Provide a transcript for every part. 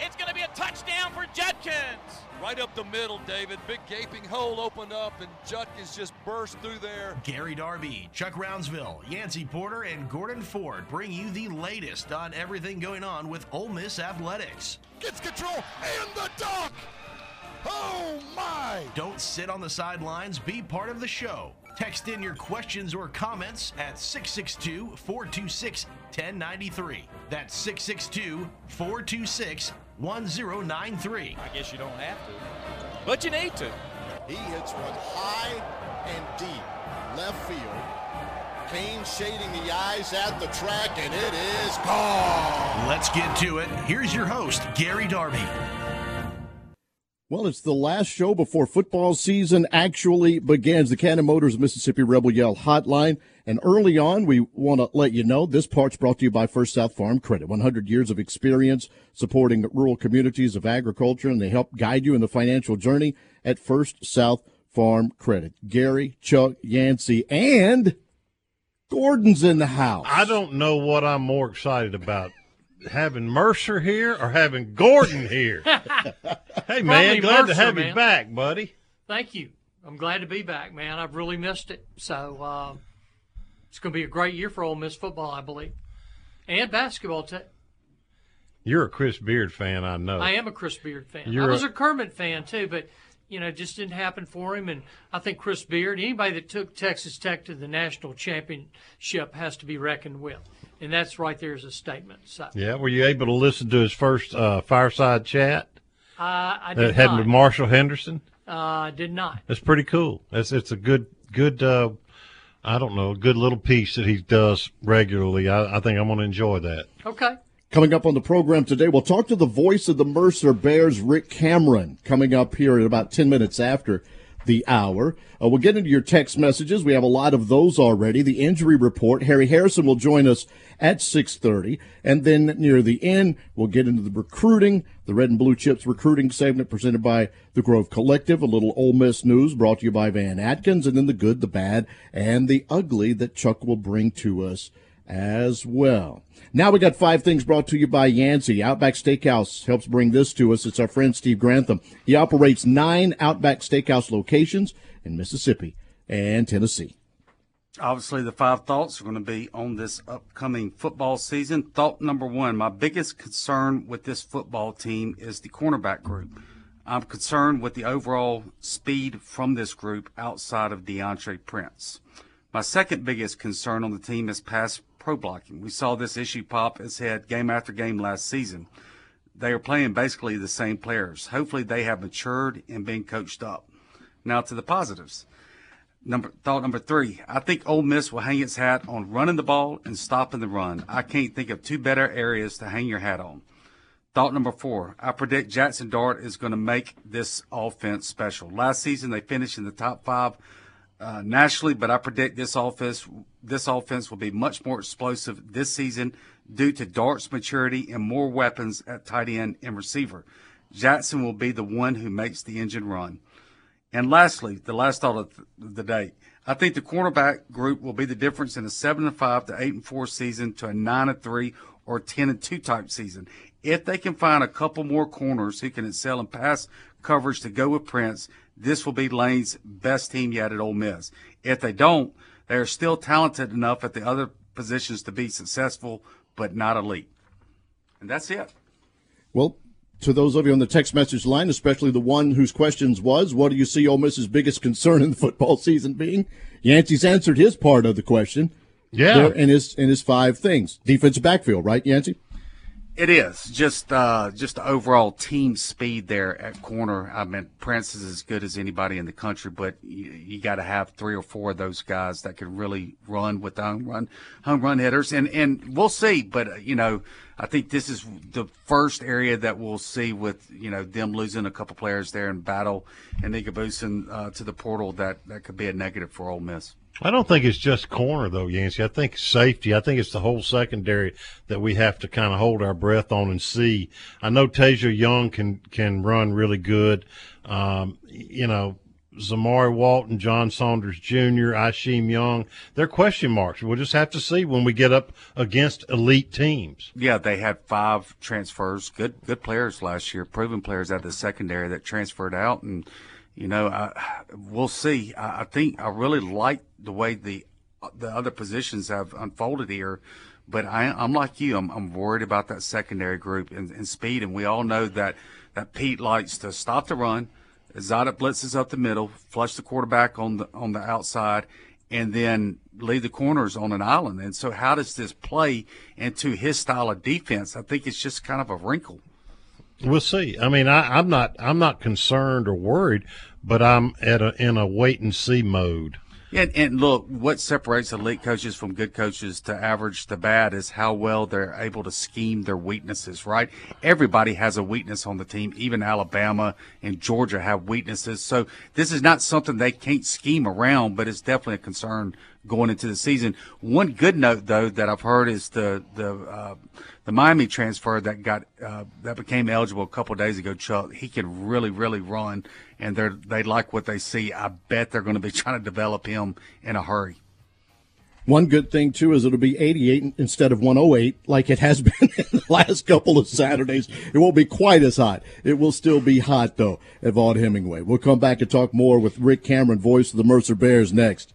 It's going to be a touchdown for Judkins. Right up the middle, David. Big gaping hole opened up, and Judkins just burst through there. Gary Darby, Chuck Rounsaville, Yancey Porter, and Gordon Ford bring you the latest on everything going on with Ole Miss athletics. Gets control and the dunk. Oh my! Don't sit on the sidelines. Be part of the show. Text in your questions or comments at 662 426 1093. That's 662 426 1093. I guess you don't have to, but you need to. He hits one high and deep left field. Kane shading the eyes at the track, and it is gone. Let's get to it. Here's your host, Gary Darby. Well, it's the last show before football season actually begins. The Cannon Motors Mississippi Rebel Yell Hotline. And early on, we want to let you know this part's brought to you by First South Farm Credit. 100 years of experience supporting rural communities of agriculture, and they help guide you in the financial journey at First South Farm Credit. Gary, Chuck, Yancey, and Gordon's in the house. I don't know what I'm more excited about. Having Mercer here or having Gordon here? hey man, Probably glad to Mercer, have you back, buddy. Thank you. I'm glad to be back, man. I've really missed it. So uh, it's going to be a great year for Ole Miss football, I believe, and basketball too. You're a Chris Beard fan, I know. I am a Chris Beard fan. You're I was a- a Kermit fan too, but you know, it just didn't happen for him. And I think Chris Beard, anybody that took Texas Tech to the national championship, has to be reckoned with, and that's right there as a statement. So Yeah, were you able to listen to his first uh, fireside chat uh, I that did had not. with Marshall Henderson? uh, did not. That's pretty cool. It's it's a good good uh, I don't know, a good little piece that he does regularly. I, I think I'm going to enjoy that. Okay. Coming up on the program today, we'll talk to the voice of the Mercer Bears, Rick Cameron, coming up here at about 10 minutes after the hour. Uh, we'll get into your text messages. We have a lot of those already. The injury report. Harry Harrison will join us at 6.30. And then near the end, we'll get into the recruiting, the Red and Blue Chips recruiting segment presented by the Grove Collective, a little Ole Miss news brought to you by Van Atkins, and then the good, the bad, and the ugly that Chuck will bring to us as well. Now we got five things brought to you by Yancey. Outback Steakhouse helps bring this to us. It's our friend Steve Grantham. He operates nine Outback Steakhouse locations in Mississippi and Tennessee. Obviously, the five thoughts are going to be on this upcoming football season. Thought number one my biggest concern with this football team is the cornerback group. I'm concerned with the overall speed from this group outside of Deantre Prince. My second biggest concern on the team is pass pro blocking. We saw this issue pop its head game after game last season. They are playing basically the same players. Hopefully, they have matured and been coached up. Now to the positives. Number thought number three. I think Ole Miss will hang its hat on running the ball and stopping the run. I can't think of two better areas to hang your hat on. Thought number four. I predict Jackson Dart is going to make this offense special. Last season they finished in the top five uh, nationally, but I predict this offense this offense will be much more explosive this season due to Dart's maturity and more weapons at tight end and receiver. Jackson will be the one who makes the engine run. And lastly, the last thought of the day. I think the cornerback group will be the difference in a seven and five to eight and four season to a nine and three or ten and two type season. If they can find a couple more corners who can excel in pass coverage to go with Prince, this will be Lane's best team yet at Ole Miss. If they don't, they are still talented enough at the other positions to be successful, but not elite. And that's it. Well, to those of you on the text message line, especially the one whose questions was, what do you see Ole Miss's biggest concern in the football season being? Yancey's answered his part of the question. Yeah. There in his in his five things. Defensive backfield, right, Yancey? It is just uh, just the overall team speed there at corner. I mean, Prince is as good as anybody in the country, but you, you got to have three or four of those guys that can really run with the home run home run hitters, and and we'll see. But uh, you know, I think this is the first area that we'll see with you know them losing a couple players there in battle and Nika Boosin uh, to the portal that that could be a negative for Ole Miss. I don't think it's just corner though, Yancey. I think safety. I think it's the whole secondary that we have to kind of hold our breath on and see. I know Tasia Young can can run really good. Um, you know, Zamari Walton, John Saunders Jr., Isheem Young. They're question marks. We'll just have to see when we get up against elite teams. Yeah, they had five transfers, good good players last year, proven players out of the secondary that transferred out, and you know, I, we'll see. I, I think I really like the way the the other positions have unfolded here. But I, am like you. I'm, I'm, worried about that secondary group and, and, speed. And we all know that, that Pete likes to stop the run, Zada blitzes up the middle, flush the quarterback on the on the outside, and then leave the corners on an island. And so, how does this play into his style of defense? I think it's just kind of a wrinkle. We'll see. I mean, I, am not I'm not concerned or worried, but I'm at a in a wait and see mode. And, and look, what separates elite coaches from good coaches to average to bad is how well they're able to scheme their weaknesses, right? Everybody has a weakness on the team. Even Alabama and Georgia have weaknesses. So this is not something they can't scheme around, but it's definitely a concern going into the season. One good note, though, that I've heard is the the uh, the Miami transfer that got uh, that became eligible a couple days ago. Chuck, he can really, really run, and they they like what they see. I bet they're going to be trying to develop him in a hurry. One good thing too is it'll be 88 instead of 108, like it has been in the last couple of Saturdays. It won't be quite as hot. It will still be hot though at Hemingway. We'll come back and talk more with Rick Cameron, voice of the Mercer Bears, next.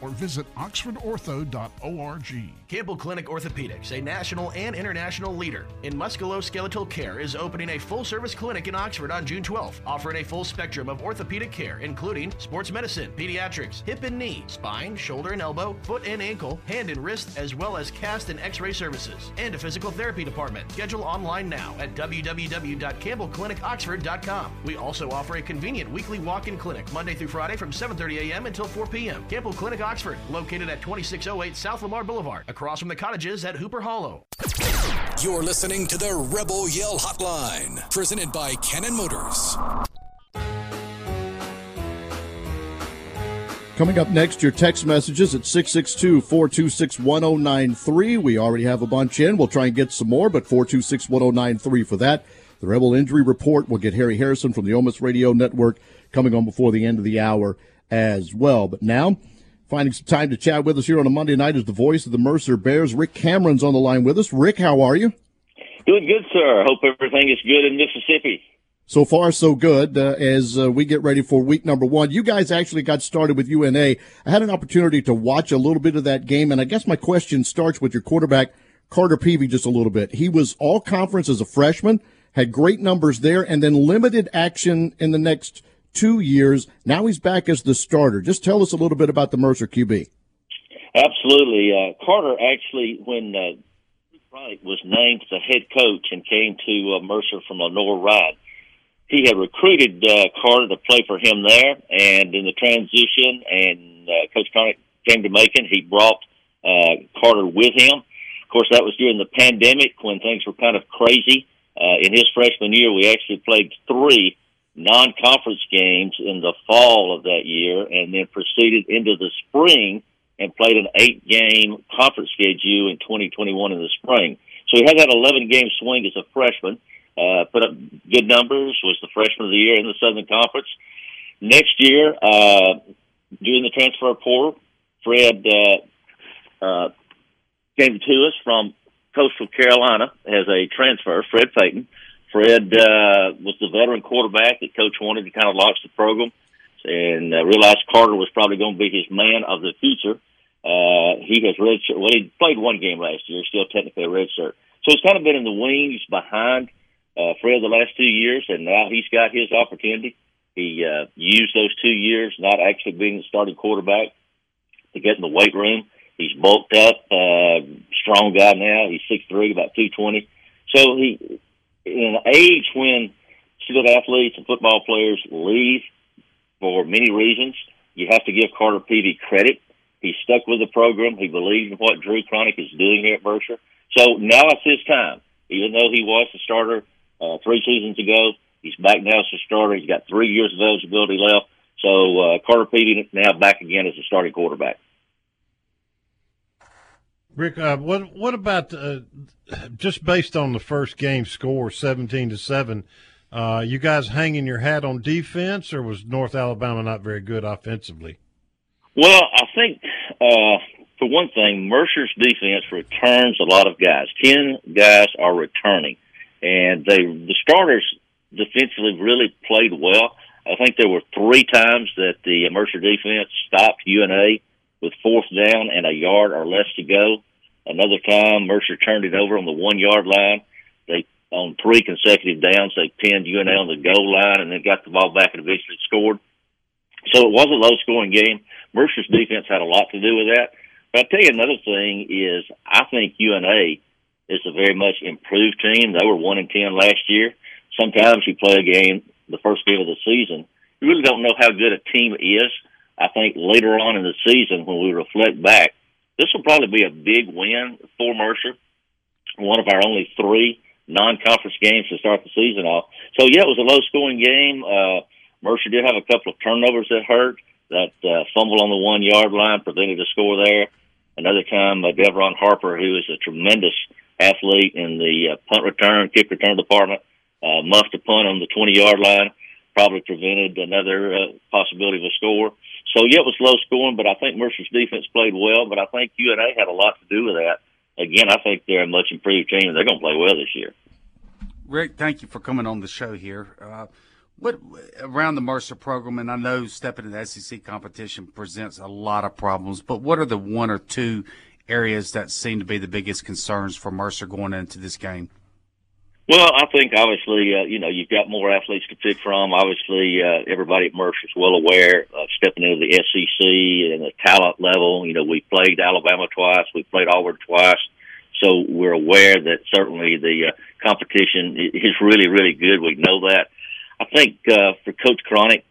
or visit oxfordortho.org. Campbell Clinic Orthopedics, a national and international leader in musculoskeletal care, is opening a full service clinic in Oxford on June 12th, offering a full spectrum of orthopedic care, including sports medicine, pediatrics, hip and knee, spine, shoulder and elbow, foot and ankle, hand and wrist, as well as cast and x ray services, and a physical therapy department. Schedule online now at www.campbellclinicoxford.com. We also offer a convenient weekly walk in clinic Monday through Friday from 7.30 a.m. until 4 p.m. Campbell Clinic Oxford, located at 2608 South Lamar Boulevard, across from the cottages at Hooper Hollow. You're listening to the Rebel Yell Hotline, presented by Cannon Motors. Coming up next, your text messages at 662 426 1093. We already have a bunch in. We'll try and get some more, but 426 1093 for that. The Rebel Injury Report. We'll get Harry Harrison from the Ole Miss Radio Network coming on before the end of the hour as well. But now, finding some time to chat with us here on a Monday night is the voice of the Mercer Bears. Rick Cameron's on the line with us. Rick, how are you? Good, good, sir. Hope everything is good in Mississippi. So far, so good. Uh, as uh, we get ready for week number one, you guys actually got started with UNA. I had an opportunity to watch a little bit of that game, and I guess my question starts with your quarterback, Carter Peavy, just a little bit. He was all conference as a freshman, had great numbers there, and then limited action in the next two years. Now he's back as the starter. Just tell us a little bit about the Mercer QB. Absolutely. Uh, Carter actually, when uh, Wright was named the head coach and came to uh, Mercer from Lenoir-Rhyne, he had recruited uh, Carter to play for him there, and in the transition, and uh, Coach Carter came to Macon, he brought uh, Carter with him. Of course, that was during the pandemic when things were kind of crazy. Uh, in his freshman year, we actually played three non-conference games in the fall of that year, and then proceeded into the spring and played an eight-game conference schedule in 2021 in the spring. So he had that 11-game swing as a freshman uh, put up good numbers, was the freshman of the year in the Southern Conference. Next year, uh, during the transfer portal, Fred uh, uh, came to us from Coastal Carolina as a transfer, Fred Payton. Fred uh, was the veteran quarterback that Coach wanted to kind of launch the program and uh, realized Carter was probably going to be his man of the future. Uh, he has redshirt. Well, he played one game last year, still technically a redshirt. So he's kind of been in the wings behind uh, Fred the last two years, and now he's got his opportunity. He uh, used those two years not actually being the starting quarterback to get in the weight room. He's bulked up, uh, strong guy now. He's six three, about two twenty. So he, in an age when skilled athletes and football players leave for many reasons, you have to give Carter Peavy credit. He stuck with the program. He believes in what Drew Cronic is doing here at Mercer. So now it's his time. Even though he was the starter uh, three seasons ago. He's back now as a starter. He's got three years of eligibility left. So uh, Carter Peavy now back again as a starting quarterback. Rick, uh, what what about uh, just based on the first game score, seventeen to seven? Uh, you guys hanging your hat on defense, or was North Alabama not very good offensively? Well, I think uh, for one thing, Mercer's defense returns a lot of guys. Ten guys are returning and they the starters defensively really played well. I think there were three times that the Mercer defense stopped UNA with fourth down and a yard or less to go. Another time, Mercer turned it over on the one yard line. They on three consecutive downs, they pinned UNA on the goal line and then got the ball back and eventually scored. So it was a low scoring game. Mercer's defense had a lot to do with that. But I'll tell you another thing is I think UNA is a very much improved team. They were one in ten last year. Sometimes you play a game, the first game of the season, you really don't know how good a team is. I think later on in the season, when we reflect back, this will probably be a big win for Mercer. One of our only three non-conference games to start the season off. So yeah, it was a low-scoring game. Uh, Mercer did have a couple of turnovers that hurt. That uh, fumble on the one-yard line prevented a score there. Another time, uh, Devron Harper, who is a tremendous athlete in the uh, punt return, kick return department, uh, muffed a punt on the 20 yard line, probably prevented another uh, possibility of a score. So, yeah, it was low scoring, but I think Mercer's defense played well, but I think UNA had a lot to do with that. Again, I think they're a much improved team, they're going to play well this year. Rick, thank you for coming on the show here. Uh, What around the Mercer program, and I know stepping into the SEC competition presents a lot of problems, but what are the one or two areas that seem to be the biggest concerns for Mercer going into this game? Well, I think obviously, uh, you know, you've got more athletes to pick from. Obviously, uh, everybody at Mercer is well aware of stepping into the SEC and the talent level. You know, we played Alabama twice, we played Auburn twice, so we're aware that certainly the uh, competition is really, really good. We know that. I think uh, for Coach Cronic,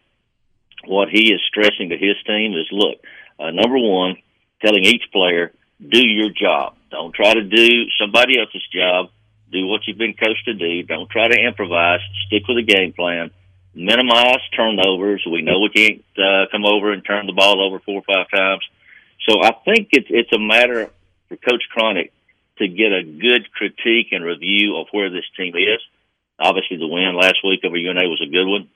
what he is stressing to his team is, look, uh, number one, telling each player, do your job. Don't try to do somebody else's job do what you've been coached to do. Don't try to improvise. Stick with the game plan. Minimize turnovers. We know we can't uh, come over and turn the ball over four or five times. So I think it's it's a matter for Coach Cronic to get a good critique and review of where this team is. Obviously, the win last week over UNA was a good one.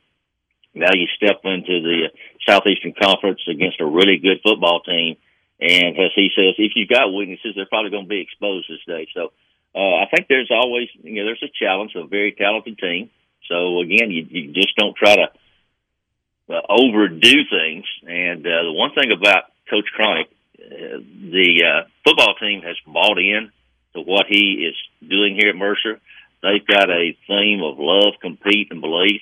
Now you step into the Southeastern Conference against a really good football team, and as he says, if you've got weaknesses, they're probably going to be exposed this day. So uh, I think there's always, you know, there's a challenge, a very talented team. So again, you, you just don't try to uh, overdo things. And uh, the one thing about Coach Cronic, uh, the uh, football team has bought in to what he is doing here at Mercer. They've got a theme of love, compete, and believe.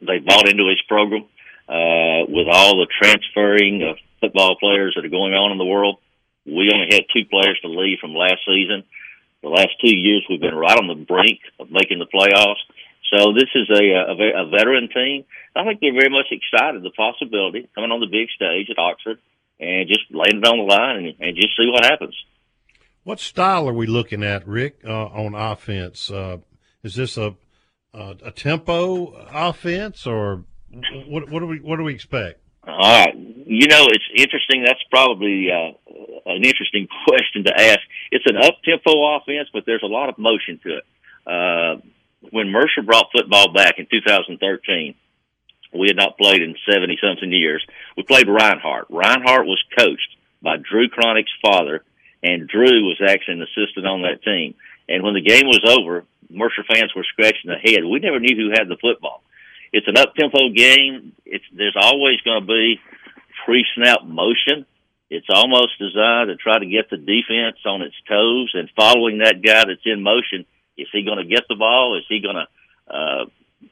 They bought into his program uh, with all the transferring of football players that are going on in the world. We only had two players to leave from last season. The last two years, we've been right on the brink of making the playoffs. So this is a, a, a veteran team. I think they're very much excited the possibility coming on the big stage at Oxford and just laying it on the line and, and just see what happens. What style are we looking at, Rick, uh, on offense? Uh, is this a, a a tempo offense, or what? What do we what do we expect? All right, you know it's interesting. That's probably uh, an interesting question to ask. It's an up tempo offense, but there's a lot of motion to it. Uh, when Mercer brought football back in 2013, we had not played in 70 something years. We played Reinhardt. Reinhardt was coached by Drew Cronic's father, and Drew was actually an assistant on that team. And when the game was over, Mercer fans were scratching their head. We never knew who had the football. It's an up tempo game. It's there's always going to be pre snap motion. It's almost designed to try to get the defense on its toes and following that guy that's in motion. Is he going to get the ball? Is he going to uh,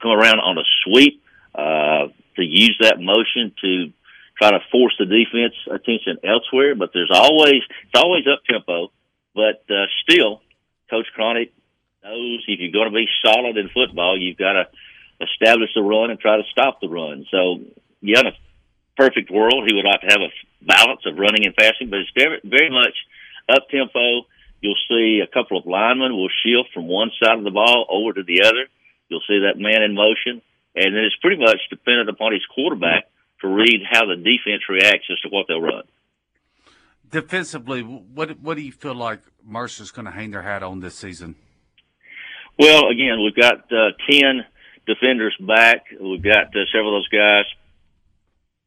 come around on a sweep uh, to use that motion to try to force the defense attention elsewhere? But there's always it's always up tempo, but uh, still, Coach Cronic knows if you're going to be solid in football, you've got to establish the run and try to stop the run. So, yeah, in a perfect world, he would like to have a balance of running and passing, but it's very, very much up tempo. You'll see a couple of linemen will shift from one side of the ball over to the other. You'll see that man in motion, and then it's pretty much dependent upon his quarterback to read how the defense reacts as to what they'll run. Defensively, what what do you feel like Mercer's going to hang their hat on this season? Well, again, we've got uh, ten defenders back. We've got uh, several of those guys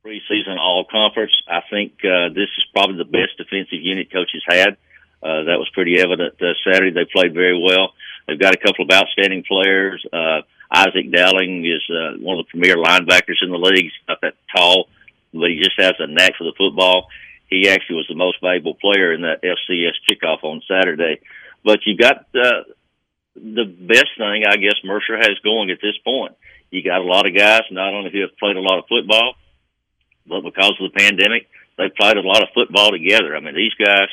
preseason all conference. I think uh, this is probably the best defensive unit coaches had. Uh, that was pretty evident uh, Saturday. They played very well. They've got a couple of outstanding players. Uh, Isaac Dowling is uh, one of the premier linebackers in the league. He's not that tall, but he just has a knack for the football. He actually was the most valuable player in that FCS kickoff on Saturday. But you've got uh, the best thing, I guess, Mercer has going at this point. You got a lot of guys not only who have played a lot of football, but because of the pandemic, they played a lot of football together. I mean, these guys,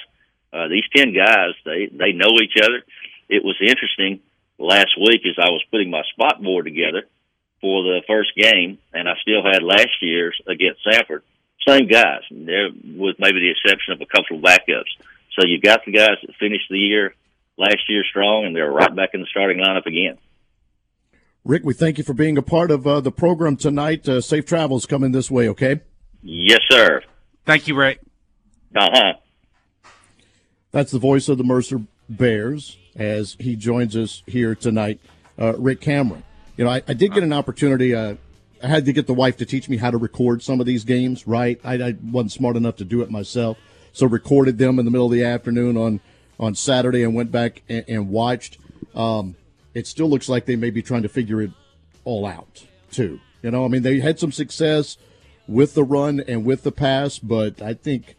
uh, these ten guys, they they know each other. It was interesting last week as I was putting my spot board together for the first game, and I still had last year's against Samford. Same guys, there with maybe the exception of a couple of backups. So you got the guys that finished the year last year strong, and they're right back in the starting lineup again. Rick, we thank you for being a part of uh, the program tonight. Uh, safe travels coming this way, okay? Yes, sir. Thank you, Rick. Uh huh. That's the voice of the Mercer Bears as he joins us here tonight, uh, Rick Cameron. You know, I, I did get an opportunity. Uh, I had to get the wife to teach me how to record some of these games, right? I, I wasn't smart enough to do it myself. So recorded them in the middle of the afternoon on, on Saturday and went back and, and watched. Um, it still looks like they may be trying to figure it all out. too. You know, I mean, they had some success with the run and with the pass, but I think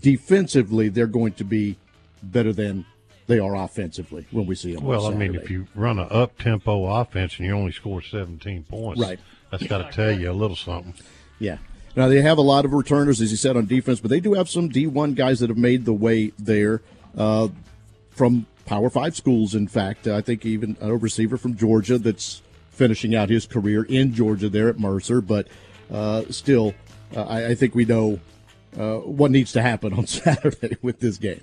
defensively they're going to be better than they are offensively when we see them. Well, I mean, if you run an up tempo offense and you only score 17 points, Right. that's got to tell you a little something. Yeah. Now they have a lot of returners, as you said, on defense, but they do have some D1 guys that have made the way there uh, from Power Five schools. In fact, I think even a receiver from Georgia that's finishing out his career in Georgia there at Mercer. But uh, still, uh, I, I think we know uh, what needs to happen on Saturday with this game.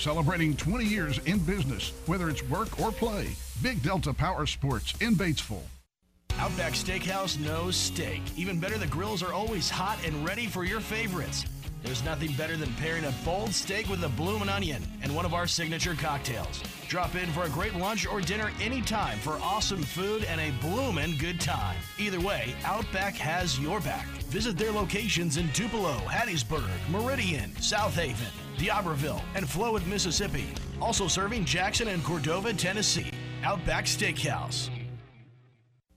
Celebrating 20 years in business, whether it's work or play. Big Delta Power Sports in Batesville. Outback Steakhouse knows steak. Even better, the grills are always hot and ready for your favorites. There's nothing better than pairing a bold steak with a bloomin' onion and one of our signature cocktails. Drop in for a great lunch or dinner anytime for awesome food and a bloomin' good time. Either way, Outback has your back. Visit their locations in Tupelo, Hattiesburg, Meridian, South Haven, D'Iberville, and Flowood, Mississippi. Also serving Jackson and Cordova, Tennessee. Outback Steakhouse.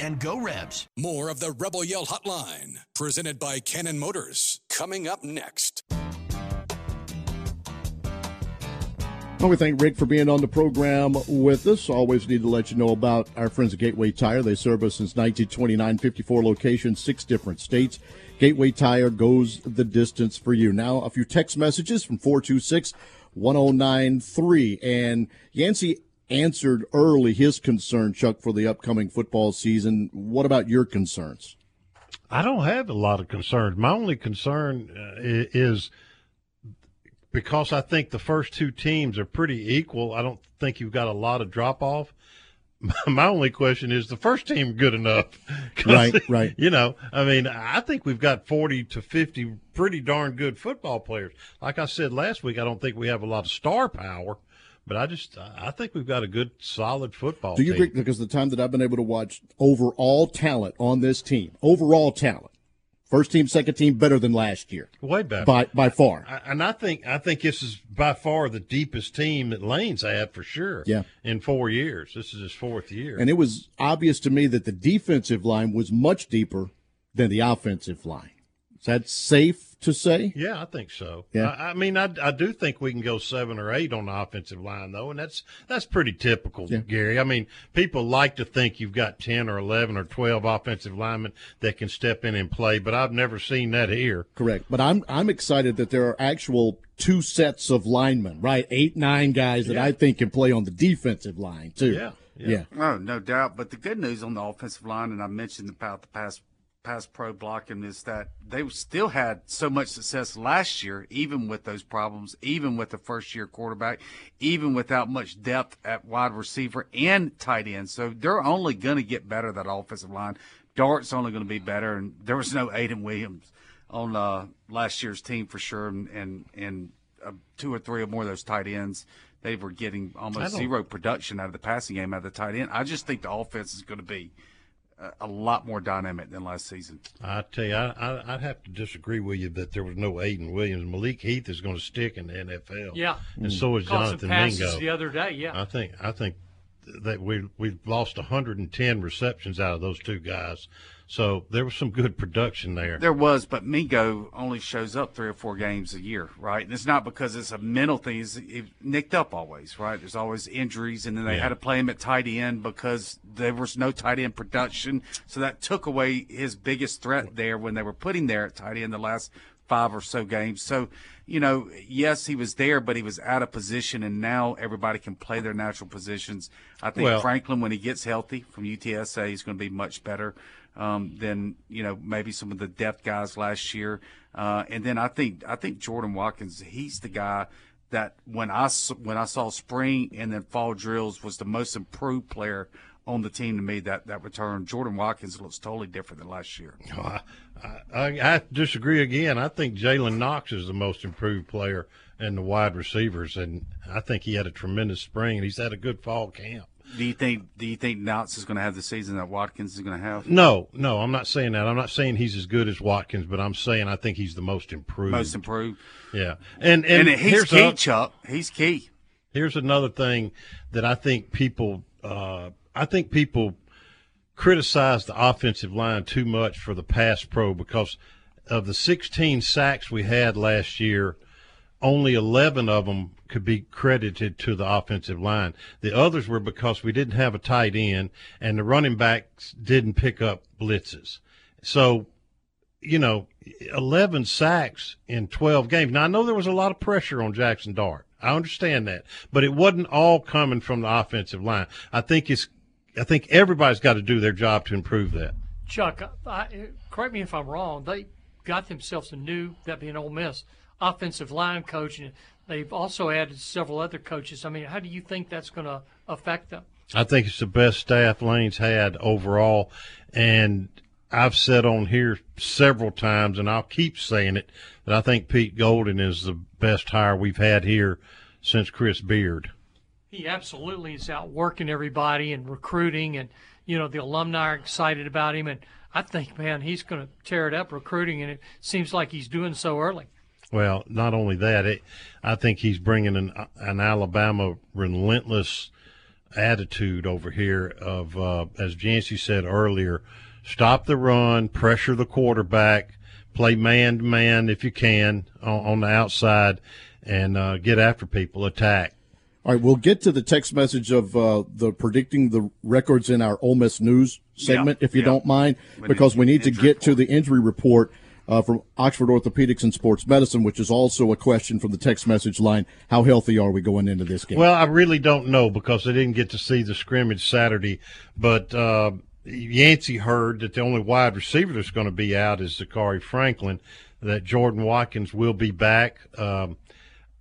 and go Rebs. More of the Rebel Yell Hotline, presented by Cannon Motors, coming up next. Well, we thank Rick for being on the program with us. Always need to let you know about our friends at Gateway Tire. They serve us since 1929, 54 locations, six different states. Gateway Tire goes the distance for you. Now, a few text messages from 426 1093. And Yancey answered early his concern, Chuck, for the upcoming football season. What about your concerns? I don't have a lot of concerns. My only concern uh, is because I think the first two teams are pretty equal. I don't think you've got a lot of drop off. My only question is the first team good enough? Right, right. You know, I mean, I think we've got 40 to 50 pretty darn good football players. Like I said last week, I don't think we have a lot of star power, but I just, I think we've got a good, solid football Do you team. agree? Because the time that I've been able to watch overall talent on this team, overall talent, first team, second team, better than last year. Way better. By, by far. I- and I think I think this is by far the deepest team that Lane's had for sure. Yeah. In four years, this is his fourth year. And it was obvious to me that the defensive line was much deeper than the offensive line. Is that safe to say? yeah, I think so. Yeah. I, I mean, I, I do think we can go seven or eight on the offensive line though, and that's that's pretty typical, Yeah. Gary. I mean, people like to think you've got ten or eleven or twelve offensive linemen that can step in and play, but I've never seen that here. Correct. But I'm I'm excited that there are actual two sets of linemen, right? Eight, nine guys that Yeah. I think can play on the defensive line too. Yeah, Yeah. Oh, no doubt. But the good news on the offensive line, and I mentioned about the past pass pro blocking is that they still had so much success last year, even with those problems, even with the first year quarterback, even without much depth at wide receiver and tight end. So they're only going to get better that offensive line. Dart's only going to be better, and there was no Aiden Williams on uh, last year's team for sure, and and, and uh, two or three or more of those tight ends. They were getting almost zero production out of the passing game out of the tight end. I just think the offense is going to be a lot more dynamic than last season. I tell you, I, I, would have to disagree with you that there was no Aiden Williams. Malik Heath is going to stick in the NFL. Yeah, and so is Caught Jonathan some Mingo. the other day. Yeah, I think I think that we we've lost 110 receptions out of those two guys. So there was some good production there. There was, but Mingo only shows up three or four games a year, right? And it's not because it's a mental thing. He's, nicked up always, right? There's always injuries, and then they Yeah. had to play him at tight end because there was no tight end production. So that took away his biggest threat there when they were putting there at tight end the last five or so games. So, you know, yes, he was there, but he was out of position, and now everybody can play their natural positions. I think Well- Franklin, when he gets healthy from UTSA, he's going to be much better um, than you know maybe some of the depth guys last year. Uh, and then I think I think Jordan Watkins, he's the guy that when I when I saw spring and then fall drills was the most improved player on the team to me that that return. Jordan Watkins looks totally different than last year. I, I, I disagree again. I think Jalen Knox is the most improved player in the wide receivers, and I think he had a tremendous spring, and he's had a good fall camp. Do you think Do you think Knox is going to have the season that Watkins is going to have? No, no, I'm not saying that. I'm not saying he's as good as Watkins, but I'm saying I think he's the most improved. Most improved. Yeah, and and, And he's here's key, a- Chuck. He's key. Here's another thing that I think people, uh, I think people criticize the offensive line too much for the pass pro because of the 16 sacks we had last year, only 11 of them could be credited to the offensive line. The others were because we didn't have a tight end and the running backs didn't pick up blitzes. So, you know, 11 sacks in 12 games. Now, I know there was a lot of pressure on Jackson Dart. I understand that, but it wasn't all coming from the offensive line. I think it's, I think everybody's got to do their job to improve that. Chuck, I, correct me if I'm wrong. They got themselves a new, that being Ole Miss, offensive line coach, and they've also added several other coaches. I mean, how do you think that's going to affect them? I think it's the best staff Lane's had overall, and I've said on here several times, and I'll keep saying it, that I think Pete Golding is the best hire we've had here since Chris Beard. He absolutely is out working everybody and recruiting, and you know the alumni are excited about him. And I think, man, he's going to tear it up recruiting, and it seems like he's doing so early. Well, not only that, it, I think he's bringing an, an Alabama relentless attitude over here of, uh, as Yancey said earlier, stop the run, pressure the quarterback, play man to man if you can on, on the outside, and uh, get after people, attack. All right, we'll get to the text message of uh, the predicting the records in our Ole Miss News segment, Yeah, if you yeah. don't mind, We because need we need to injury get to the injury report uh, from Oxford Orthopedics and Sports Medicine, which is also a question from the text message line. How healthy are we going into this game? Well, I really don't know because I didn't get to see the scrimmage Saturday, but uh, Yancey heard that the only wide receiver that's going to be out is Zakhari Franklin. That Jordan Watkins will be back. Um,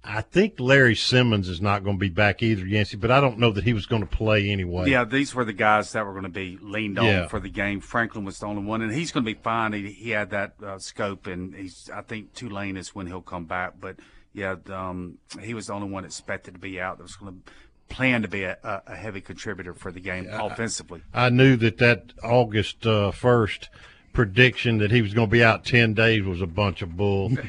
I think Larry Simmons is not going to be back either, Yancey, but I don't know that he was going to play anyway. Yeah, these were the guys that were going to be leaned on Yeah. for the game. Franklin was the only one, and he's going to be fine. He, he had that uh, scope, and he's. I think Tulane is when he'll come back. But yeah, um, he was the only one expected to be out. That was going to plan to be a, a, heavy contributor for the game offensively. I knew that that August uh, first prediction that he was going to be out ten days was a bunch of bull.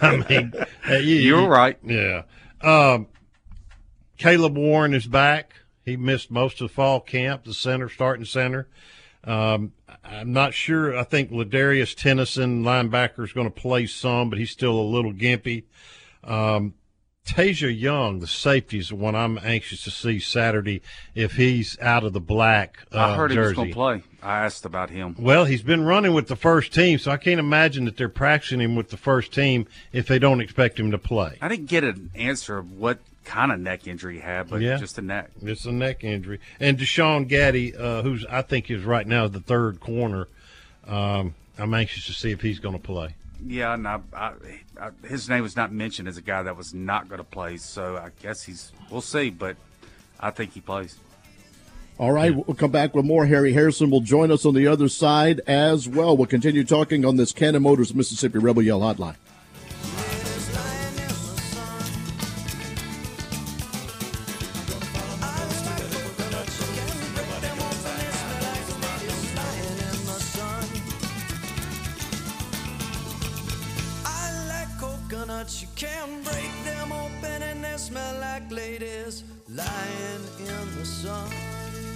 I mean, you, You're right. Yeah. Um, Caleb Warren is back. He missed most of the fall camp, the center, starting center. Um, I'm not sure. I think LaDarius Tennison, linebacker, is going to play some, but he's still a little gimpy. Um, Tasia Young, the safety, is the one I'm anxious to see Saturday if he's out of the black uh, I heard he was going to play. I asked about him. Well, he's been running with the first team, so I can't imagine that they're practicing him with the first team if they don't expect him to play. I didn't get an answer of what kind of neck injury he had, but Yeah. just a neck. It's a neck injury. And Deshaun Gaddy, uh, who's I think is right now the third corner, um, I'm anxious to see if he's going to play. Yeah, and I, I, I, his name was not mentioned as a guy that was not going to play, so I guess he's. We'll see, but I think he plays. All right, we'll come back with more. Harry Harrison will join us on the other side as well. We'll continue talking on this Cannon Motors Mississippi Rebel Yell Hotline. Ladies lying in the sun.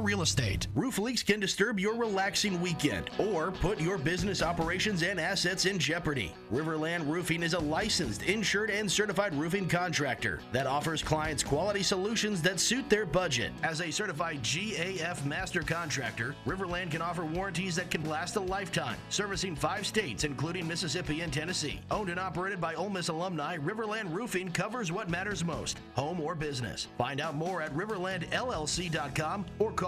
Real Estate. Roof leaks can disturb your relaxing weekend or put your business operations and assets in jeopardy. Riverland Roofing is a licensed, insured, and certified roofing contractor that offers clients quality solutions that suit their budget. As a certified GAF master contractor, Riverland can offer warranties that can last a lifetime, servicing five states, including Mississippi and Tennessee. Owned and operated by Ole Miss alumni, Riverland Roofing covers what matters most home or business. Find out more at riverlandllc.com or call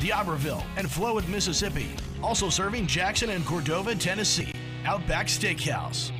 D'Iberville, and Flowood, Mississippi. Also serving Jackson and Cordova, Tennessee. Outback Steakhouse.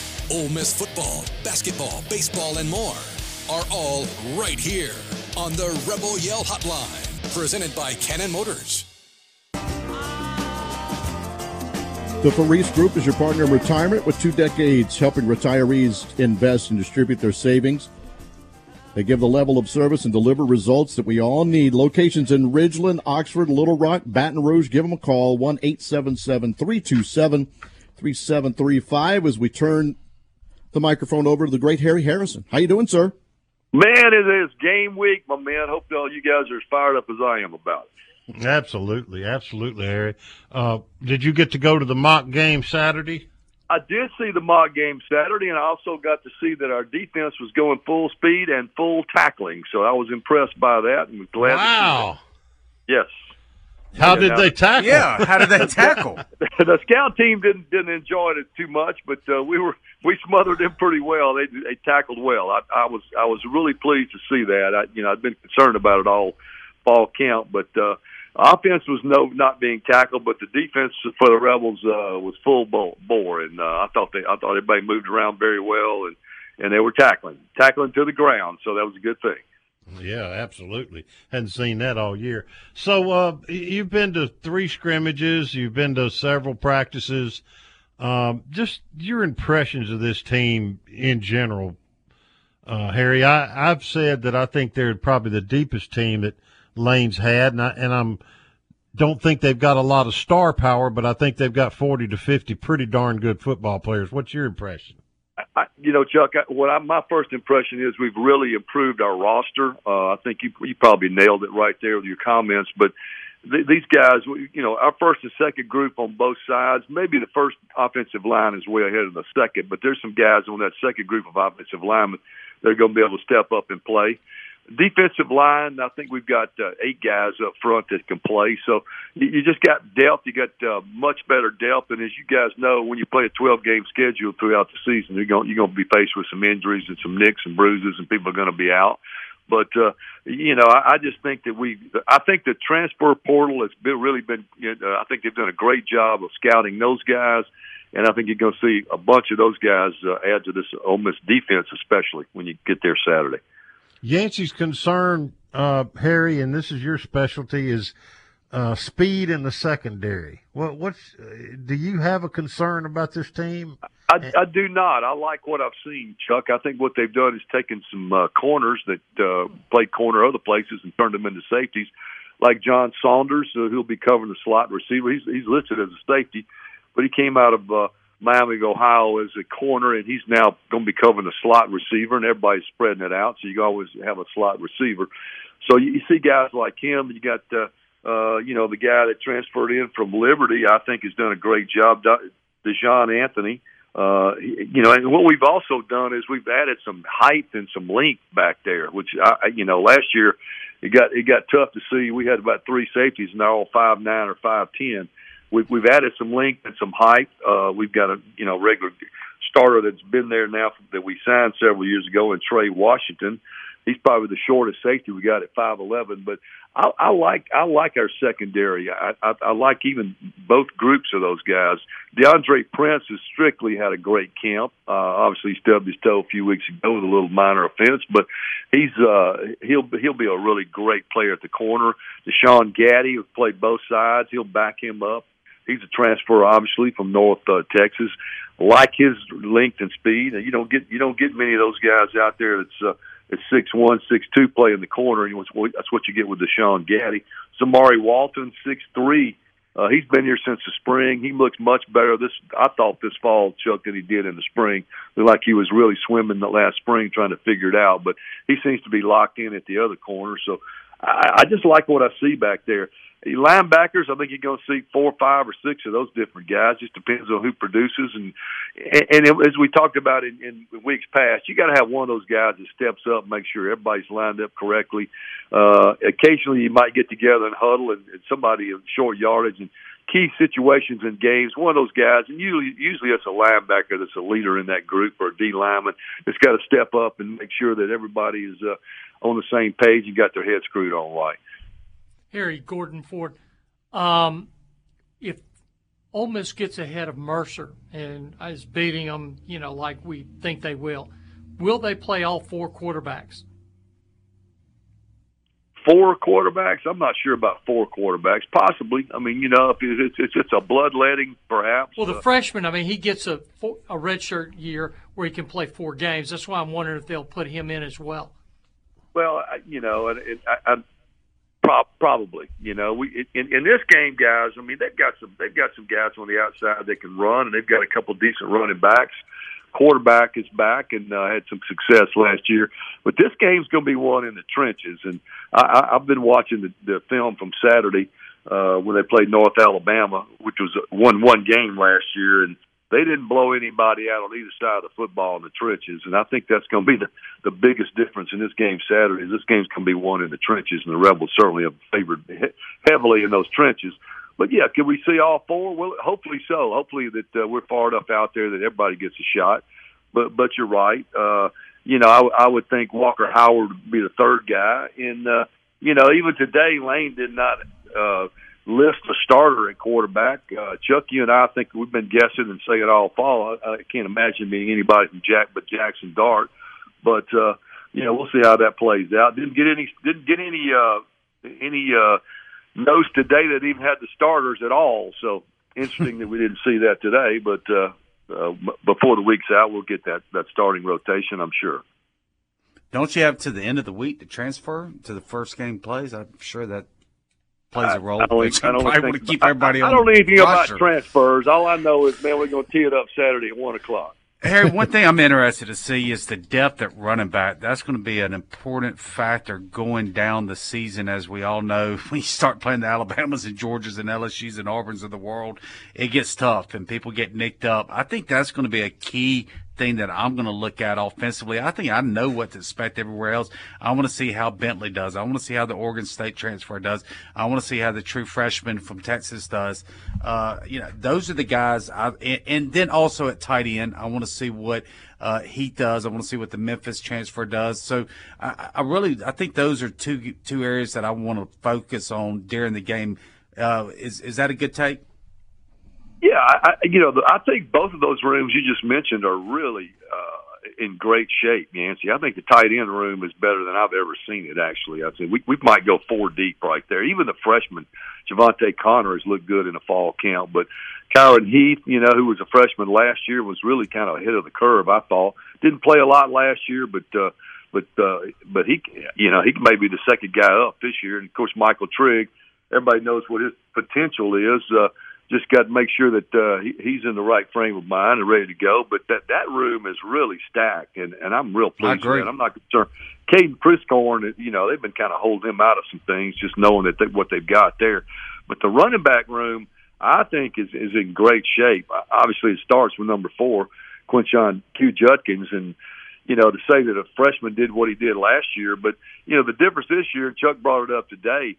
Ole Miss football, basketball, baseball, and more are all right here on the Rebel Yell Hotline, presented by Cannon Motors. The Faris Group is your partner in retirement with two decades helping retirees invest and distribute their savings. They give the level of service and deliver results that we all need. Locations in Ridgeland, Oxford, Little Rock, Baton Rouge. Give them a call, 1 877 327 3735 as we turn the microphone over to the great Harry Harrison. How you doing, sir? Man, it is game week, my man. Hope all you guys are as fired up as I am about it. Absolutely, absolutely, Harry. Uh, did you get to go to the mock game Saturday? I did see the mock game Saturday, and I also got to see that our defense was going full speed and full tackling. So I was impressed by that, and was glad. Wow. To see that. Yes. How did they tackle? Yeah, how did they tackle? the scout team didn't didn't enjoy it too much, but uh, we were we smothered them pretty well. They they tackled well. I, I was I was really pleased to see that. I you know I'd been concerned about it all fall camp, but uh, offense was no not being tackled, but the defense for the Rebels uh, was full bore, and uh, I thought they I thought everybody moved around very well, and and they were tackling tackling to the ground, so that was a good thing. Yeah, absolutely. Hadn't seen that all year. So uh, you've been to three scrimmages. You've been to several practices. Um, just your impressions of this team in general, uh, Harry. I, I've said that I think they're probably the deepest team that Lane's had, and, I, and I'm don't think they've got a lot of star power, but I think they've got 40 to 50 pretty darn good football players. What's your impression? I, you know, Chuck, I, what I, my first impression is we've really improved our roster. Uh, I think you, you probably nailed it right there with your comments. But th- these guys, you know, our first and second group on both sides, maybe the first offensive line is way ahead of the second, but there's some guys on that second group of offensive linemen that are going to be able to step up and play. Defensive line, I think we've got uh, eight guys up front that can play. So you, just got depth. You got uh, much better depth. And as you guys know, when you play a 12 game schedule throughout the season, you're going you're going to be faced with some injuries and some nicks and bruises, and people are going to be out. But uh, you know, I, I just think that we, I think the transfer portal has been really been. You know, I think they've done a great job of scouting those guys, and I think you're going to see a bunch of those guys uh, add to this Ole Miss defense, especially when you get there Saturday. Yancey's concern, uh, Harry, and this is your specialty, is uh, speed in the secondary. What, what's uh, do you have a concern about this team? I, I do not. I like what I've seen, Chuck. I think what they've done is taken some uh, corners that uh, played corner other places and turned them into safeties, like John Saunders, uh, who'll be covering the slot receiver. He's he's listed as a safety, but he came out of uh, Miami of Ohio as a corner, and he's now going to be covering the slot receiver, and everybody's spreading it out, so you always have a slot receiver. So you, you see guys like him. You got, uh, uh, you know, the guy that transferred in from Liberty. I think has done a great job. Daijahn Anthony. Uh, you know, and what we've also done is we've added some height and some length back there, which I, you know, last year it got it got tough to see. We had about three safeties, and they're all five nine or five ten We've, we've added some length and some height. Uh, we've got a you know regular starter that's been there now that we signed several years ago in Trey Washington. He's probably the shortest safety we got at five eleven, but I, I like I like our secondary. I, I, I like even both groups of those guys. Deantre Prince has strictly had a great camp. Uh, obviously, he stubbed his toe a few weeks ago with a little minor offense, but he's uh, he'll he'll be a really great player at the corner. Deshaun Gaddie, who played both sides, he'll back him up. He's a transfer, obviously, from North uh, Texas. Like his length and speed, you don't get you don't get many of those guys out there that's uh, that's six one, six two, play in the corner. And that's what you get with Deshaun Gaddie. Zamari Walton, six three. Uh, he's been here since the spring. He looks much better this. I thought this fall, Chuck, than he did in the spring. Looked like he was really swimming the last spring, trying to figure it out. But he seems to be locked in at the other corner. So I, I just like what I see back there. Linebackers, I think you're going to see four, five, or six of those different guys. Just depends on who produces, and and, and as we talked about in, in weeks past, you got to have one of those guys that steps up, make sure everybody's lined up correctly. Uh, occasionally, you might get together and huddle, and, and somebody in short yardage and key situations in games. One of those guys, and usually usually it's a linebacker that's a leader in that group or a D lineman that's got to step up and make sure that everybody is uh, on the same page and got their head screwed on right. Harry Gordon Ford. Um, if Ole Miss gets ahead of Mercer and is beating them, you know, like we think they will, will they play all four quarterbacks? Four quarterbacks? I'm not sure about four quarterbacks. Possibly. I mean, you know, if it's it's, it's a bloodletting, perhaps. Well, the uh, freshman. I mean, he gets a a redshirt year where he can play four games. That's why I'm wondering if they'll put him in as well. Well, you know, and, and I, Pro- probably, you know, we in, in this game, guys. I mean, they've got some they've got some guys on the outside that can run, and they've got a couple decent running backs. Quarterback is back and uh, had some success last year, but this game's going to be one in the trenches. And I, I, I've been watching the, the film from Saturday. uh, when they played North Alabama, which was a one-one game last year, and they didn't blow anybody out on either side of the football in the trenches. And I think that's going to be the the biggest difference in this game Saturday. This game's going to be won in the trenches, and the Rebels certainly have favored heavily in those trenches. But yeah, can we see all four? Well, hopefully so. Hopefully that uh, we're far enough out there that everybody gets a shot. But but you're right. Uh, you know, I, I would think Walker Howard would be the third guy, and uh, you know, even today Lane did not. Uh, list a starter at quarterback. Uh, Chuck, you and I, I think we've been guessing and saying it all fall. I, I can't imagine being anybody from Jack but Jackson Dart. But uh, you know, we'll see how that plays out. Didn't get any didn't get any uh, any uh, notes today that even had the starters at all. So interesting that we didn't see that today. But uh, uh, before the week's out, we'll get that that starting rotation. I'm sure. Don't you have to the end of the week to transfer to the first game plays? I'm sure that plays a role. I, don't, I don't think, want to keep everybody. I, I don't know anything about transfers. All I know is, man, we're going to tee it up Saturday at one o'clock. Harry, one thing I'm interested to see is the depth at running back. That's going to be an important factor going down the season. As we all know, when you start playing the Alabamas and Georgias and LSU's and Auburns of the world, it gets tough and people get nicked up. I think that's going to be a key thing that I'm going to look at offensively. I think I know what to expect everywhere else. I want to see how Bentley does. I want to see how the Oregon State transfer does. I want to see how the true freshman from Texas does. Uh, you know, those are the guys. I, and, and, then also at tight end, I want to see what uh, he does. I want to see what the Memphis transfer does. So I, I, really, I think those are two two areas that I want to focus on during the game. Uh, is is that a good take? Yeah, I, you know, I think both of those rooms you just mentioned are really uh, in great shape, Yancey. I think the tight end room is better than I've ever seen it. Actually, I think we we might go four deep right there. Even the freshman Javante Connor has looked good in a fall camp, but Kyron Heath, you know, who was a freshman last year, was really kind of ahead of the curve. I thought didn't play a lot last year, but. uh but uh, but he, you know, he may be the second guy up this year. And of course, Michael Trigg, everybody knows what his potential is. Uh, just got to make sure that uh, he, he's in the right frame of mind and ready to go. But that that room is really stacked, and and I'm real pleased. With that. I'm not concerned. Caden Prieskorn, you know, they've been kind of holding him out of some things, just knowing that they, what they've got there. But the running back room, I think, is is in great shape. Obviously, it starts with number four, Quinshon Q. Judkins, and you know, to say that a freshman did what he did last year, but you know, the difference this year, Chuck brought it up today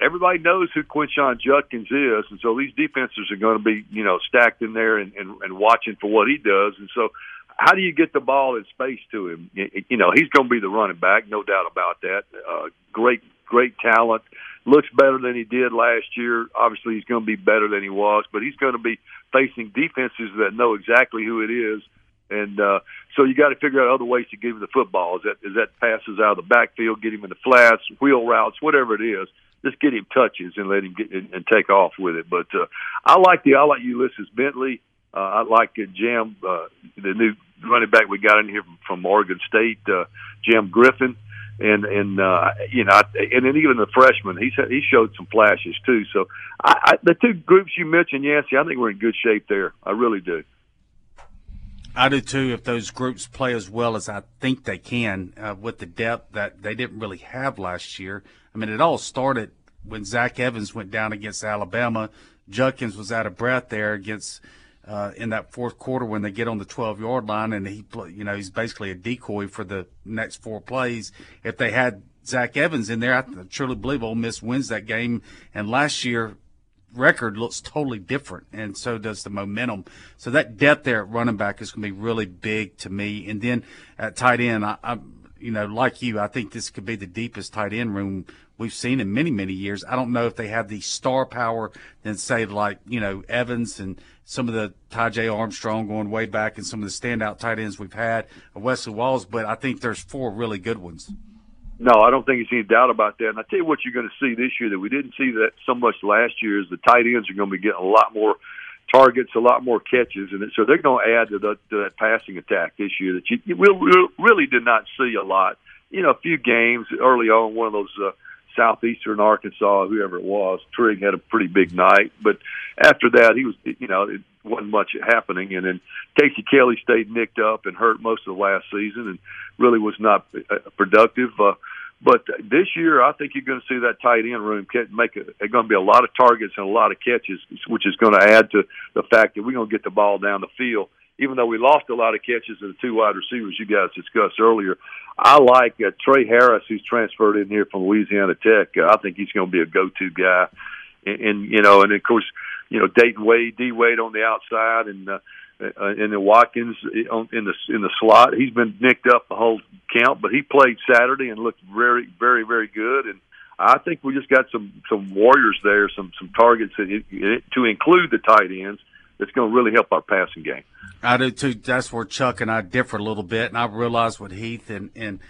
everybody knows who Quinshon Judkins is, and so these defenses are going to be, you know, stacked in there and, and, and watching for what he does. And so, how do you get the ball in space to him? You know, he's going to be the running back, no doubt about that. Uh, great, great talent. Looks better than he did last year. Obviously, he's going to be better than he was, but he's going to be facing defenses that know exactly who it is. And uh, so you got to figure out other ways to give him the football. Is that is that passes out of the backfield, get him in the flats, wheel routes, whatever it is just get him touches and let him get and, and take off with it. But uh, I like the I like Ulysses Bentley. Uh, I like uh, Jam, uh, the new running back we got in here from, from Oregon State, uh, Jam Griffin, and and uh, you know, and then even the freshman, he's he showed some flashes too. So I, I, the two groups you mentioned, Yancey, I think we're in good shape there. I really do. I do too. If those groups play as well as I think they can, uh, with the depth that they didn't really have last year. I mean, it all started when Zach Evans went down against Alabama. Judkins was out of breath there against uh, in that fourth quarter when they get on the 12 yard line, and he, you know, he's basically a decoy for the next four plays. If they had Zach Evans in there, I truly believe Ole Miss wins that game. And last year, record looks totally different, and so does the momentum. So that depth there at running back is going to be really big to me. And then at tight end, I, I'm you know, like you, I think this could be the deepest tight end room we've seen in many, many years. I don't know if they have the star power than say like, you know, Evans and some of the Ty Armstrong going way back and some of the standout tight ends we've had, Wesley Walls, but I think there's four really good ones. No, I don't think there's any doubt about that. And I tell you what you're going to see this year that we didn't see that so much last year is the tight ends are going to be getting a lot more – targets, a lot more catches, and so they're going to add to, the, to that passing attack this year that you, you really, really did not see a lot. You know, a few games early on, one of those uh, southeastern Arkansas, whoever it was, Trigg had a pretty big night, but after that, he was, you know, it wasn't much happening, and then Casey Kelly stayed nicked up and hurt most of the last season, and really was not uh, productive. Uh, But this year, I think you're going to see that tight end room make a, going to be a lot of targets and a lot of catches, which is going to add to the fact that we're going to get the ball down the field. Even though we lost a lot of catches to the two wide receivers you guys discussed earlier, I like uh, Tre Harris, who's transferred in here from Louisiana Tech. Uh, I think he's going to be a go-to guy, and, and you know, and of course, you know, Dayton Wade, D Wade on the outside, and uh, uh, and then Watkins in the in the slot. He's been nicked up the whole count, but he played Saturday and looked very, very, very good. And I think we just got some some warriors there, some some targets that to include the tight ends. That's going to really help our passing game. I do too. That's where Chuck and I differ a little bit, and I realize what Heath and and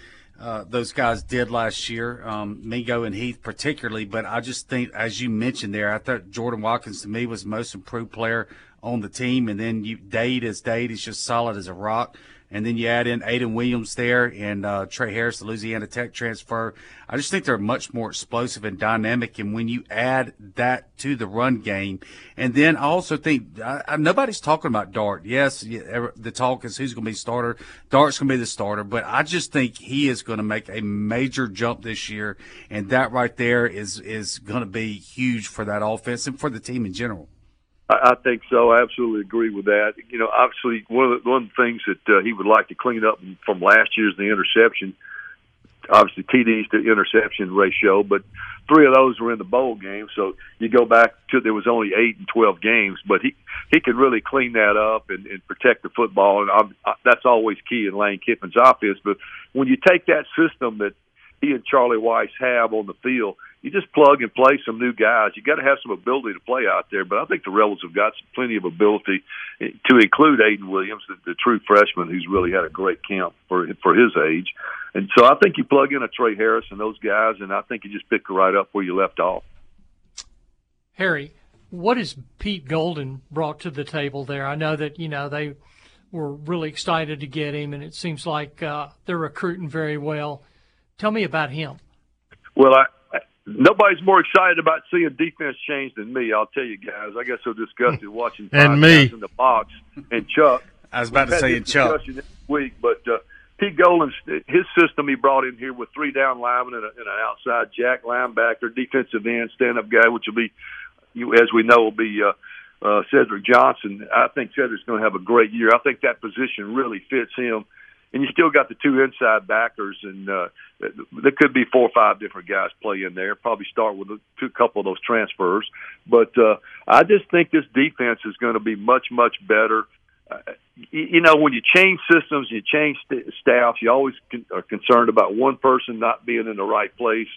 uh, those guys did last year, um, Mingo and Heath particularly. But I just think, as you mentioned there, I thought Jordan Watkins to me was the most improved player on the team, and then you Dade as Dade is just solid as a rock. And then you add in Ayden Williams there and uh, Tre Harris, the Louisiana Tech transfer. I just think they're much more explosive and dynamic. And when you add that to the run game, and then I also think I, I, nobody's talking about Dart. Yes, the talk is who's going to be starter. Dart's going to be the starter, but I just think he is going to make a major jump this year, and that right there is is going to be huge for that offense and for the team in general. I, I think so. I absolutely agree with that. You know, obviously one of the one of the things that uh, he would like to clean up from last year's the interception. Obviously, TDs to interception ratio, but three of those were in the bowl game. So you go back to there was only eight and twelve games, but he he could really clean that up and, and protect the football, and I, I, that's always key in Lane Kiffin's offense. But when you take that system that he and Charlie Weis have on the field, you just plug and play some new guys. You got to have some ability to play out there, but I think the Rebels have got plenty of ability to include Ayden Williams, the, the true freshman who's really had a great camp for for his age. And so I think you plug in a Tre Harris and those guys, and I think you just pick right up where you left off. Harry, what has Pete Golding brought to the table there? I know that you know they were really excited to get him, and it seems like uh, they're recruiting very well. Tell me about him. Well, I, Nobody's more excited about seeing defense change than me. I'll tell you guys. I get so disgusted watching and me in the box and Chuck. I was about to say Chuck this week, but uh, Pete Golding, his system he brought in here with three down linemen and, a, and an outside jack linebacker, defensive end, stand up guy, which will be, you as we know, will be uh, uh, Cedric Johnson. I think Cedric's going to have a great year. I think that position really fits him and you still got the two inside backers, and uh, there could be four or five different guys play in there. Probably start with a two couple of those transfers, but uh, I just think this defense is going to be much much better. Uh, you know, when you change systems, you change st- staffs. You always con- are concerned about one person not being in the right place.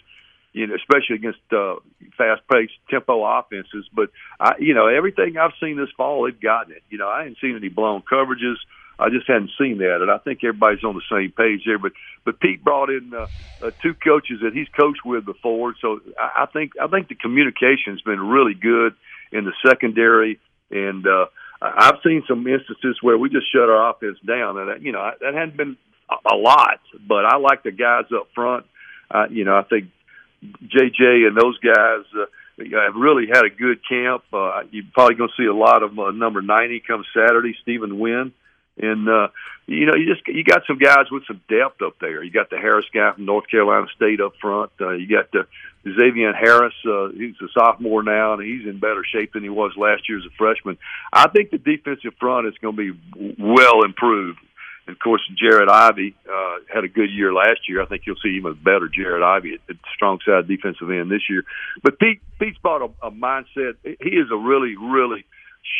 You know, especially against uh, fast-paced tempo offenses. But I, you know, everything I've seen this fall, they've gotten it. You know, I ain't seen any blown coverages. I just hadn't seen that, and I think everybody's on the same page there. But but Pete brought in uh, uh, two coaches that he's coached with before, so I, I think I think the communication's been really good in the secondary, and uh, I've seen some instances where we just shut our offense down, and that, you know that hadn't been a, a lot, but I like the guys up front. Uh, you know, I think JJ and those guys. Uh, have really had a good camp. Uh, you're probably going to see a lot of uh, number 90 come Saturday, Stephen Wynn. And uh, you know, you just you got some guys with some depth up there. You got the Harris guy from North Carolina State up front. Uh, you got the Zxavian Harris. Uh, he's a sophomore now, and he's in better shape than he was last year as a freshman. I think the defensive front is going to be well improved. And of course, Jared Ivey uh, had a good year last year. I think you'll see even better Jared Ivey at, at strong side defensive end this year. But Pete Pete's brought a, a mindset. He is a really, really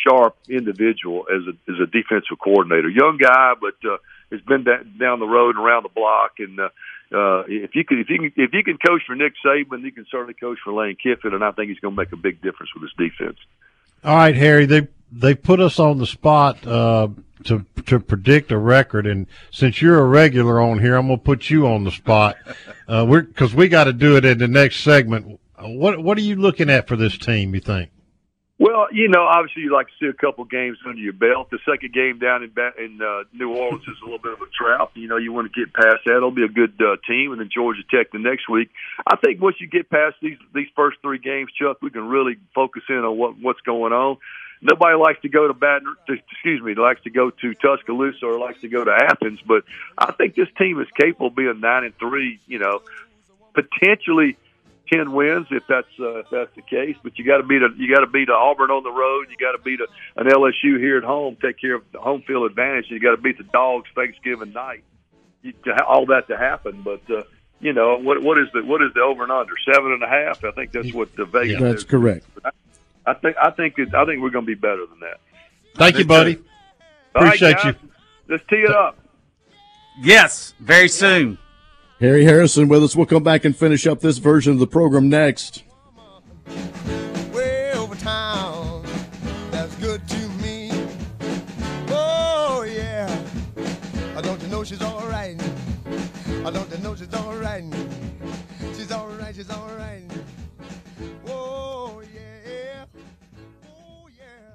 sharp individual as a as a defensive coordinator. Young guy, but uh, has been down the road and around the block. And uh, uh, if you can if you can if you can coach for Nick Saban, you can certainly coach for Lane Kiffin, and I think he's going to make a big difference with his defense. All right, Harry. They they put us on the spot uh, to to predict a record, and since you're a regular on here, I'm going to put you on the spot. Uh, we're because we got to do it in the next segment. What what are you looking at for this team? You think? Well, you know, obviously you like to see a couple games under your belt. The second game down in in uh, New Orleans is a little bit of a trap. You know, you want to get past that. It'll be a good uh, team, and then Georgia Tech the next week. I think once you get past these these first three games, Chuck, we can really focus in on what what's going on. Nobody likes to go to Baton. Excuse me, likes to go to Tuscaloosa or likes to go to Athens, but I think this team is capable of being nine and three. You know, potentially ten wins if that's uh, if that's the case. But you got to beat a you got to beat a Auburn on the road. You got to beat a, an LSU here at home. Take care of the home field advantage. You got to beat the Dogs Thanksgiving night. You, to ha- all that to happen, but. uh you know what? What is the what is the over and under seven and a half? I think that's what the Vegas. That's is. correct. I think I think it, I think we're going to be better than that. Thank you, buddy. All right, Appreciate guys, you. Let's tee it up. Yes, very soon. Harry Harrison with us. We'll come back and finish up this version of the program next.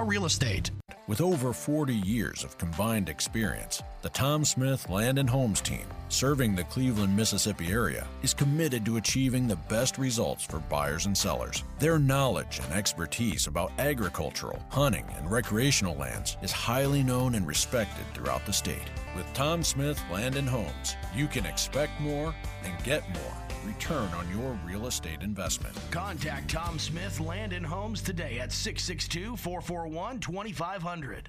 Real Estate. With over 40 years of combined experience, the Tom Smith Land and Homes team, serving the Cleveland, Mississippi area, is committed to achieving the best results for buyers and sellers. Their knowledge and expertise about agricultural, hunting, and recreational lands is highly known and respected throughout the state. With Tom Smith Land and Homes, you can expect more and get more return on your real estate investment. Contact Tom Smith Land and Homes today at 662 441 2500.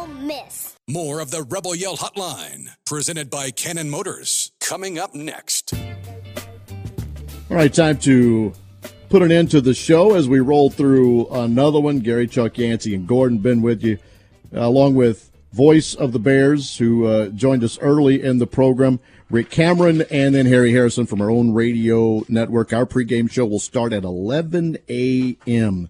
Ole Miss. More of the Rebel Yell Hotline, presented by Cannon Motors, coming up next. All right, time to put an end to the show as we roll through another one. Gary, Chuck, Yancey, and Gordon been with you, uh, along with voice of the Bears, who uh, joined us early in the program, Rick Cameron, and then Harry Harrison from our own radio network. Our pregame show will start at 11 a.m.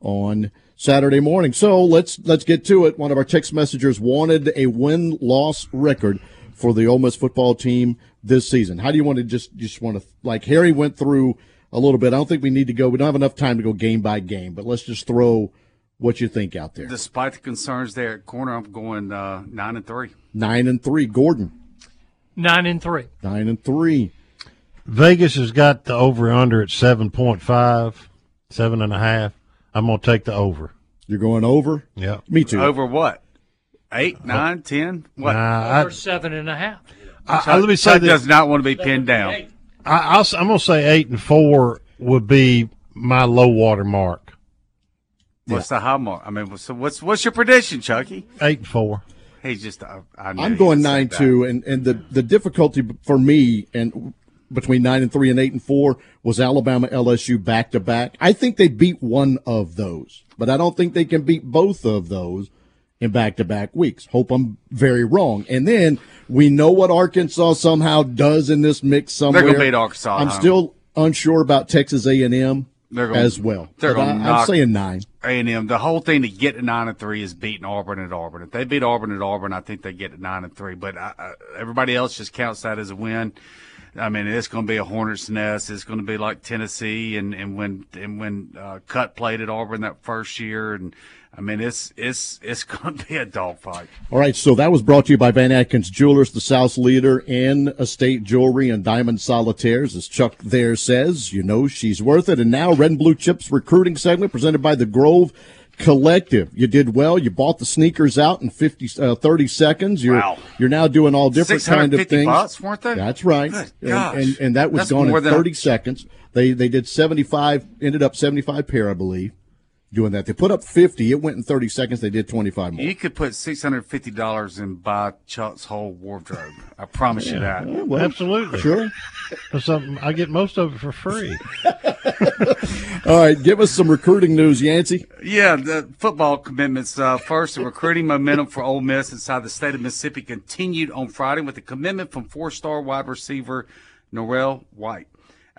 on Saturday morning. So let's let's get to it. One of our text messengers wanted a win loss record for the Ole Miss football team this season. How do you want to just just want to like Harry went through a little bit. I don't think we need to go. We don't have enough time to go game by game, but let's just throw what you think out there. Despite the concerns there at corner, I'm going uh, nine and three. Nine and three. Gordon. Nine and three. Nine and three. Vegas has got the over under at 7.5, seven and a half. I'm going to take the over. You're going over? Yeah. Me too. Over what? Eight, uh, nine, ten? What? Nah, I- seven and a half. I, I- let me say Chuck this. does not want to be pinned down. I, I'll, I'm going to say eight and four would be my low water mark. What's the high mark? I mean, so what's what's your prediction, Chucky? Eight and four. He's just. I, I I'm going nine that. two, and and the the difficulty for me and between nine and three and eight and four was Alabama LSU back to back. I think they beat one of those, but I don't think they can beat both of those in back to back weeks. Hope I'm very wrong. And then we know what Arkansas somehow does in this mix somewhere. They're gonna beat Arkansas I'm still unsure about Texas A and M They're gonna- as well. They're But going I, I'm saying nine. A&M. The whole thing to get to nine and three is beating Auburn at Auburn. If they beat Auburn at Auburn, I think they get to nine and three. But I, I, everybody else just counts that as a win. I mean, it's going to be a hornet's nest. It's going to be like Tennessee and and when and when uh, Cut played at Auburn that first year, and I mean, it's it's it's going to be a dogfight. All right, so that was brought to you by Van Atkins Jewelers, the South's leader in estate jewelry and diamond solitaires. As Chuck there says, you know she's worth it. And now, Red and Blue Chips recruiting segment presented by the Grove Collective. You did well. You bought the sneakers out in 50, uh, 30 seconds. You're, Wow. you're now doing all different kind of 650 things. bucks, weren't they? That's right. And, and, and that was That's gone in than- 30 seconds. They, they did 75, ended up 75 pair, I believe, doing that. They put up 50. It went in 30 seconds. They did 25 more. You could put six hundred fifty dollars and buy Chuck's whole wardrobe. I promise you that. well, Absolutely. Sure. For something, I get most of it for free. All right, give us some recruiting news, Yancey. Yeah, the football commitments. Uh, first, the recruiting momentum for Ole Miss inside the state of Mississippi continued on Friday with a commitment from four-star wide receiver Norrell White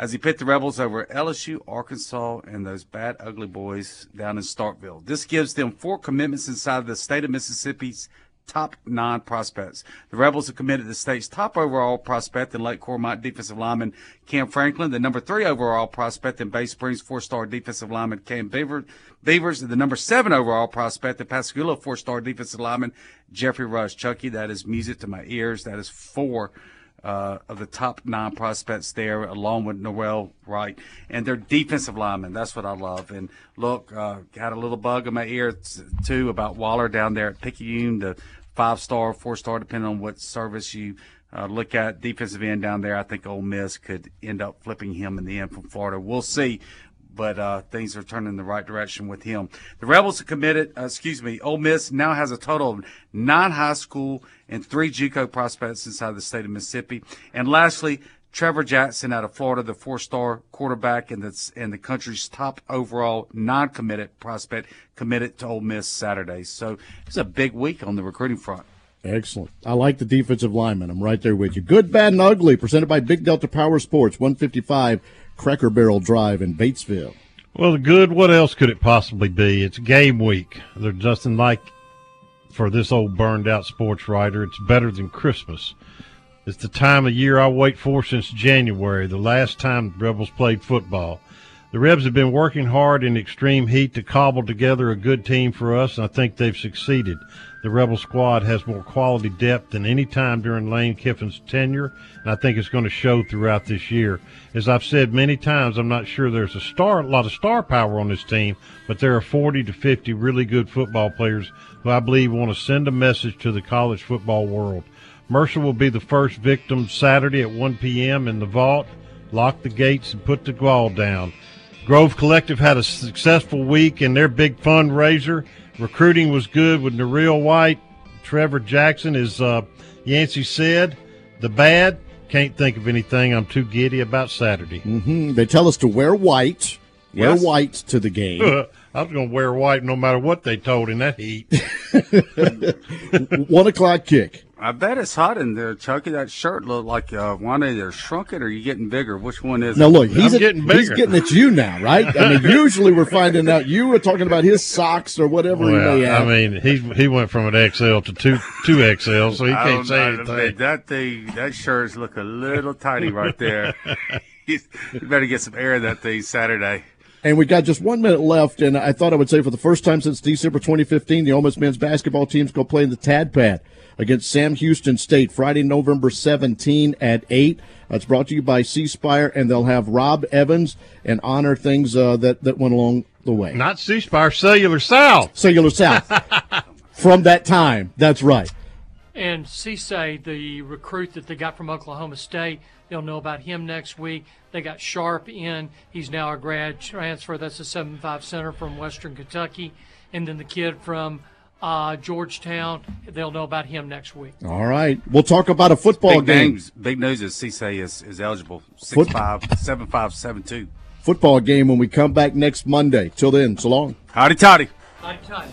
as he picked the Rebels over LSU, Arkansas, and those bad, ugly boys down in Starkville. This gives them four commitments inside the state of Mississippi's top nine prospects. The Rebels have committed the state's top overall prospect in Lake Cormorant defensive lineman Cam Franklin, the number three overall prospect in Bay Springs four-star defensive lineman Cam Beaver, Beavers, and the number seven overall prospect in Pascagoula four-star defensive lineman Jeffrey Rush. Chucky, that is music to my ears. That is four uh, of the top nine prospects there, along with Noel Wright and their defensive linemen. That's what I love. And look, uh, got a little bug in my ear too about Waller down there at Picayune, the five star, four star, depending on what service you uh, look at. Defensive end down there, I think Ole Miss could end up flipping him in the end from Florida. We'll see. But uh, things are turning in the right direction with him. The Rebels have committed, uh, excuse me, Ole Miss now has a total of nine high school and three JUCO prospects inside the state of Mississippi. And lastly, Trevor Jackson out of Florida, the four-star quarterback and the and the country's top overall non-committed prospect, committed to Ole Miss Saturday. So it's a big week on the recruiting front. Excellent. I like the defensive lineman. I'm right there with you. Good, bad, and ugly. Presented by Big Delta Power Sports, 155 Cracker Barrel Drive in Batesville. Well, good. What else could it possibly be? It's game week. There's nothing like for this old burned out sports writer. It's better than Christmas. It's the time of year I wait for since January, the last time the Rebels played football. The Rebs have been working hard in extreme heat to cobble together a good team for us, and I think they've succeeded. The Rebel squad has more quality depth than any time during Lane Kiffin's tenure, and I think it's going to show throughout this year. As I've said many times, I'm not sure there's a star, a lot of star power on this team, but there are 40 to 50 really good football players who I believe want to send a message to the college football world. Mercer will be the first victim Saturday at 1 p.m. in the vault. Lock the gates and put the wall down. Grove Collective had a successful week in their big fundraiser. Recruiting was good with Nareel White, Trevor Jackson, is uh, Yancey said. The bad, can't think of anything. I'm too giddy about Saturday. hmm They tell us to wear white. Wear Yes. white to the game. I was going to wear white no matter what they told in that heat. One o'clock kick. I bet it's hot in there, Chucky. That shirt looked like uh, one either shrunk it or you getting bigger. Which one is Now it? look, he's at, getting bigger. he's getting at you now, right? I mean, usually we're finding out you were talking about his socks or whatever he may have. I mean, he he went from an XL to two two XL, so he I can't don't say know, anything. man, That thing, that shirt's look a little tiny right there. you better get some air in that thing Saturday. And we got just one minute left, and I thought I would say for the first time since December 2015, the Ole Miss men's basketball team's going to play in the Tad Pad against Sam Houston State Friday, November 17 at 8. That's brought to you by C Spire, and they'll have Rob Evans and honor things uh, that, that went along the way. Not C Spire, Cellular South. Cellular South. From that time. That's right. And Cisse, the recruit that they got from Oklahoma State, They'll know about him next week. They got Sharp in. He's now a grad transfer. That's a seven-five center from Western Kentucky. And then the kid from uh, Georgetown. They'll know about him next week. All right. We'll talk about a football big game. Names, big news is Cisse is, is eligible. Foot- 6'5", 7'5", 7'2". Football game when we come back next Monday. Till then, so long. Hotty toddy. High time.